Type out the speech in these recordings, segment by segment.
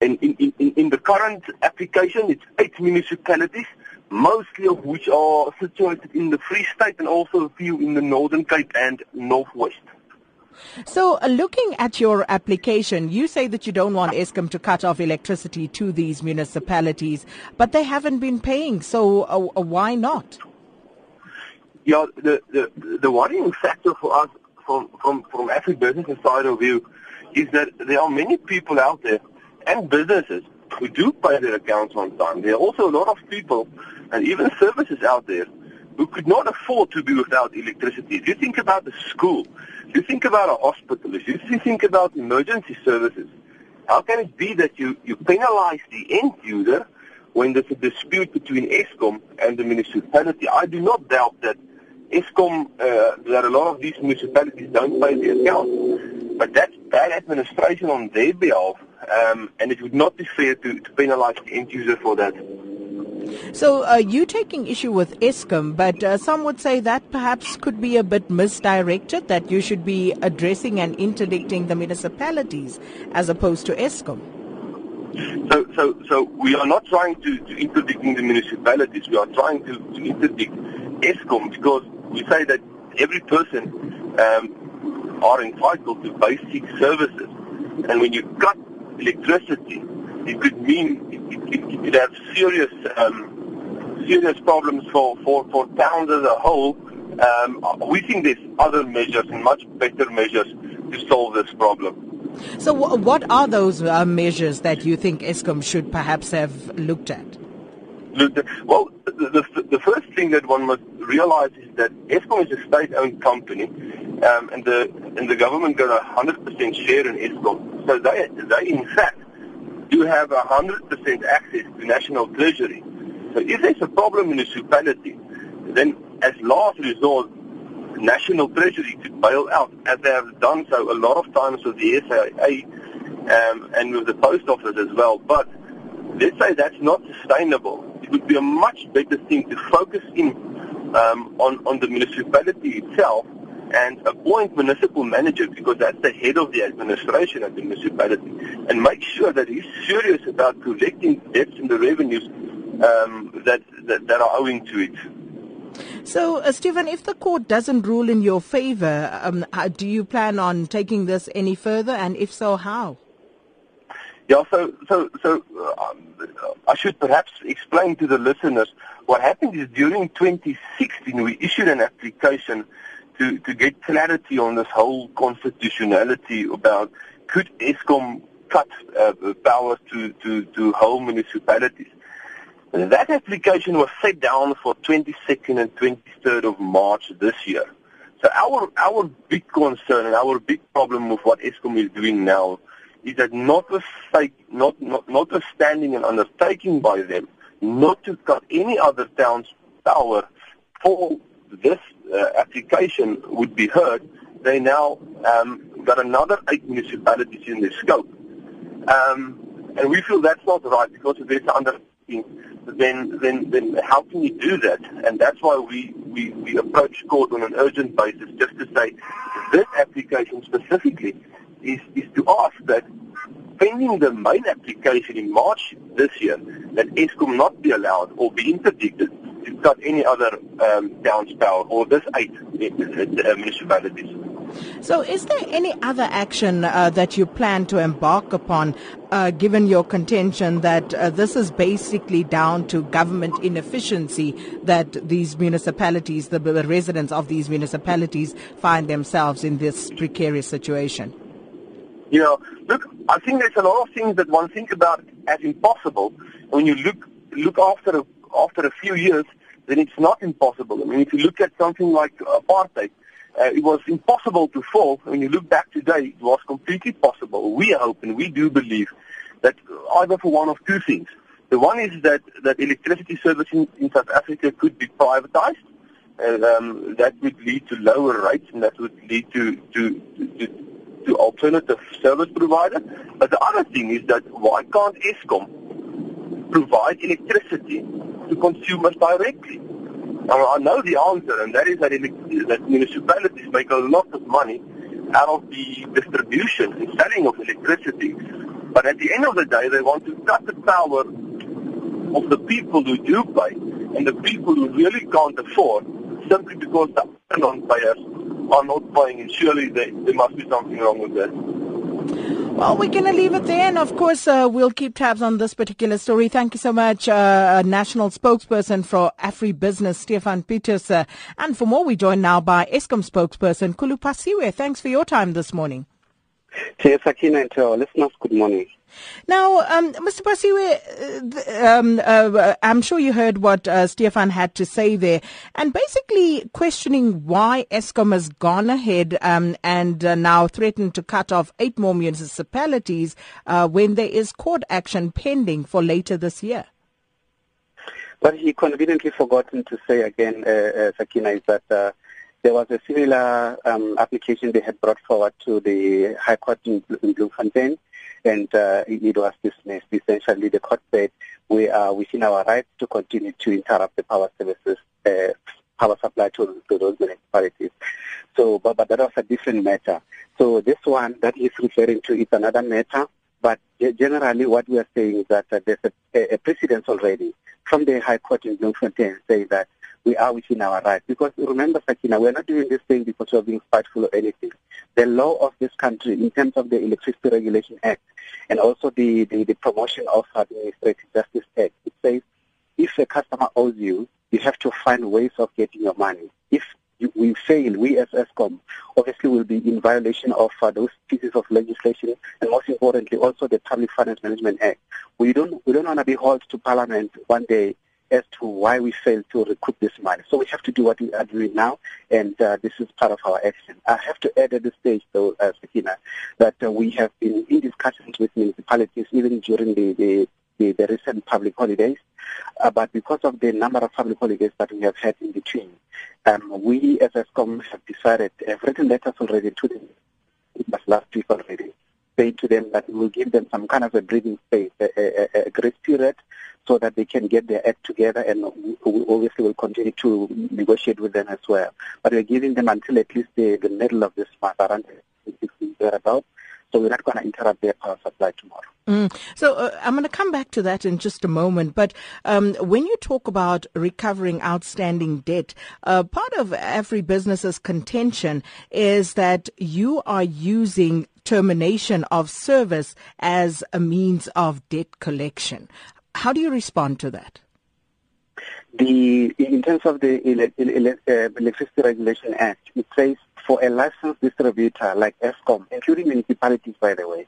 And in, in, in the current application, it's eight municipalities, mostly of which are situated in the Free State and also a few in the Northern Cape and Northwest. So, uh, looking at your application, you say that you don't want Eskom to cut off electricity to these municipalities, but they haven't been paying, so uh, uh why not? Yeah, the, the, the worrying factor for us from, from, from Business side of view is that there are many people out there and businesses who do pay their accounts on time. There are also a lot of people and even services out there who could not afford to be without electricity. If you think about the school, if you think about a hospital, if you think about emergency services, how can it be that you, you penalize the end user when there's a dispute between Eskom and the municipality? I do not doubt that Eskom, uh, that a lot of these municipalities don't pay their accounts. But that's bad administration on their behalf, um, and it would not be fair to, to penalize the end user for that. So uh, you taking issue with Eskom, but uh, some would say that perhaps could be a bit misdirected, that you should be addressing and interdicting the municipalities as opposed to Eskom. So, so, so we are not trying to, to interdicting the municipalities. We are trying to, to interdict Eskom because we say that every person um, are entitled to basic services. And when you cut electricity, it could mean it, could have serious um, serious problems for, for, for towns as a whole. Um, we think there's other measures and much better measures to solve this problem. So, what are those uh, measures that you think Eskom should perhaps have looked at? Well, the, the, the, first thing that one must realize is that Eskom is a state-owned company, um, and the and the government got a hundred percent share in Eskom. So they they in fact do have a hundred percent access to national treasury. So if there's a problem in municipality, then as last resort, national treasury could bail out, as they have done so a lot of times with the SAA um, and with the post office as well. But let's say that's not sustainable. It would be a much better thing to focus in um, on, on the municipality itself and appoint municipal manager because that's the head of the administration at the municipality and make sure that he's serious about collecting debts and the revenues um, that, that, that are owing to it. So, uh, Stephen, if the court doesn't rule in your favor, um, do you plan on taking this any further, and if so, how? Yeah, so so so uh, I should perhaps explain to the listeners what happened is during 2016 we issued an application to to get clarity on this whole constitutionality about could Eskom cut uh, power to to to whole municipalities. That application was set down for 22nd and 23rd of March this year. So our our big concern and our big problem with what Eskom is doing now is that notwithstanding, not, not, notwithstanding an undertaking by them not to cut any other town's power for this uh, application would be heard, they now um, got another eight municipalities in their scope. Um, and we feel that's not right because if there's an undertaking, then, then, then how can you do that? And that's why we, we, we approach court on an urgent basis just to say this application specifically is, is to ask that pending the main application in March this year, that Eskom not be allowed or be interdicted to cut any other um, town's power or this eight uh, municipalities. So, is there any other action uh, that you plan to embark upon, uh, given your contention that uh, this is basically down to government inefficiency that these municipalities, the residents of these municipalities, find themselves in this precarious situation? You know, look, I think there's a lot of things that one thinks about as impossible. When you look look after a, after a few years, then it's not impossible. I mean, if you look at something like apartheid, uh, it was impossible to fall. When you look back today, it was completely possible. We hope and we do believe that either for one of two things. The one is that, that electricity service in, in South Africa could be privatized. And, um, that would lead to lower rates and that would lead to, to, to, to alternative service provider. But the other thing is that why can't Eskom provide electricity to consumers directly? Now, I know the answer, and that is that, that municipalities make a lot of money out of the distribution and selling of electricity. But at the end of the day, they want to cut the power of the people who do pay and the people who really can't afford simply because the non-payers are not paying it. surely there, there must be something wrong with that. Well, we're going to leave it there. And of course, uh, we'll keep tabs on this particular story. Thank you so much, uh, national spokesperson for AfriBusiness, Stefan Pieterse. Uh, and for more, we join now by Eskom spokesperson, Khulu Phasiwe. Thanks for your time this morning. Cheers, Sakina, and to our listeners, good morning. Now, um, Mr. Phasiwe, uh, um, uh, I'm sure you heard what uh, Stefan had to say there, and basically questioning why Eskom has gone ahead um, and uh, now threatened to cut off eight more municipalities uh, when there is court action pending for later this year. What he conveniently forgotten to say again, uh, Sakina, is that there was a similar um, application they had brought forward to the High Court in, in Bloemfontein and uh, it was dismissed. Essentially, the court said we are within our rights to continue to interrupt the power services, uh, power supply to, to those municipalities. So, but, but that was a different matter. So this one that he's referring to is another matter. But generally, what we are saying is that uh, there's a, a precedence already from the High Court in Bloemfontein saying that we are within our rights. Because remember, Sakina, we're not doing this thing because we're being spiteful or anything. The law of this country, in terms of the Electricity Regulation Act, and also the, the, the Promotion of Administrative Justice Act, it says if a customer owes you, you have to find ways of getting your money. If we fail, we as Eskom obviously will be in violation of uh, those pieces of legislation, and most importantly, also the Public Finance Management Act. We don't we don't want to be hauled to Parliament one day as to why we failed to recoup this money. So we have to do what we are doing now, and uh, this is part of our action. I have to add at this stage, though, uh, Sakina, that uh, we have been in discussions with municipalities even during the, the, the, the recent public holidays, uh, but because of the number of public holidays that we have had in between, um, we as Eskom have decided, have written letters already to them last week already, say to them that we will give them some kind of a breathing space, a, a, a grace period, so that they can get their act together and we obviously will continue to negotiate with them as well. But we're giving them until at least the, the middle of this month, around thereabouts. So we're not going to interrupt their power supply tomorrow. Mm. So uh, I'm going to come back to that in just a moment. But um, when you talk about recovering outstanding debt, uh, part of every AfriBusiness's contention is that you are using termination of service as a means of debt collection. How do you respond to that? The in terms of the uh, Electricity Regulation Act, it says for a licensed distributor like Eskom, including municipalities, by the way,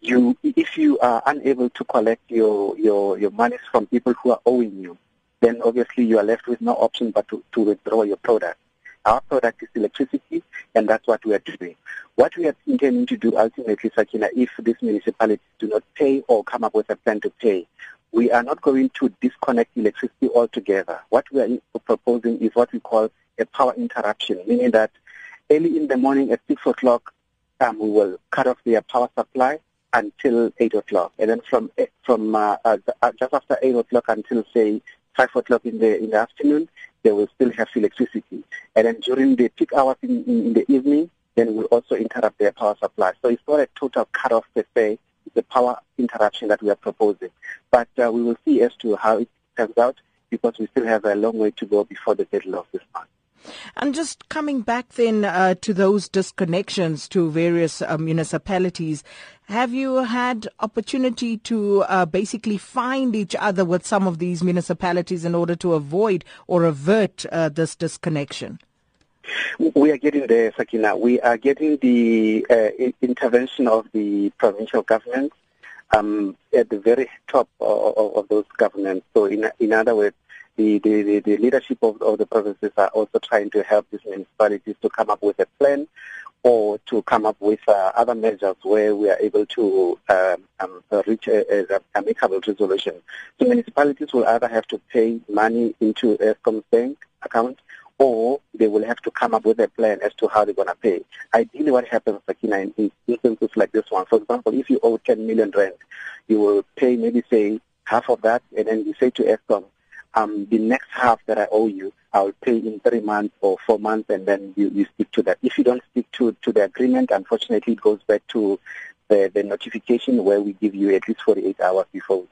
you if you are unable to collect your your your monies from people who are owing you, then obviously you are left with no option but to, to withdraw your product. Our product is electricity, and that's what we are doing. What we are intending to do ultimately, Sakina, if these municipalities do not pay or come up with a plan to pay, we are not going to disconnect electricity altogether. What we are proposing is what we call a power interruption, meaning that early in the morning at 6 o'clock, um, we will cut off their power supply until 8 o'clock. And then from from uh, uh, just after 8 o'clock until, say, 5 o'clock in the, in the afternoon, they will still have electricity. And then during the peak hours in, in, in the evening, then we'll also interrupt their power supply. So it's not a total cut-off per se, the power interruption that we are proposing. But uh, we will see as to how it turns out because we still have a long way to go before the middle of this month. And just coming back then uh, to those disconnections to various uh, municipalities, have you had opportunity to uh, basically find each other with some of these municipalities in order to avoid or avert uh, this disconnection? We are getting there, Sakina. We are getting the uh, intervention of the provincial governments um, at the very top of, of, those governments. So, in, in other words, the, the, the, leadership of, of the provinces are also trying to help these municipalities to come up with a plan or to come up with uh, other measures where we are able to um, um, reach a, amicable resolution. So municipalities will either have to pay money into Eskom's bank account or they will have to come up with a plan as to how they're going to pay. Ideally, what happens, Sakina, in instances like this one, for example, if you owe 10 million rand, you will pay maybe, say, half of that, and then you say to Eskom, um, the next half that I owe you, I'll pay in three months or four months, and then you, you stick to that. If you don't stick to, to the agreement, unfortunately, it goes back to the, the notification where we give you at least 48 hours before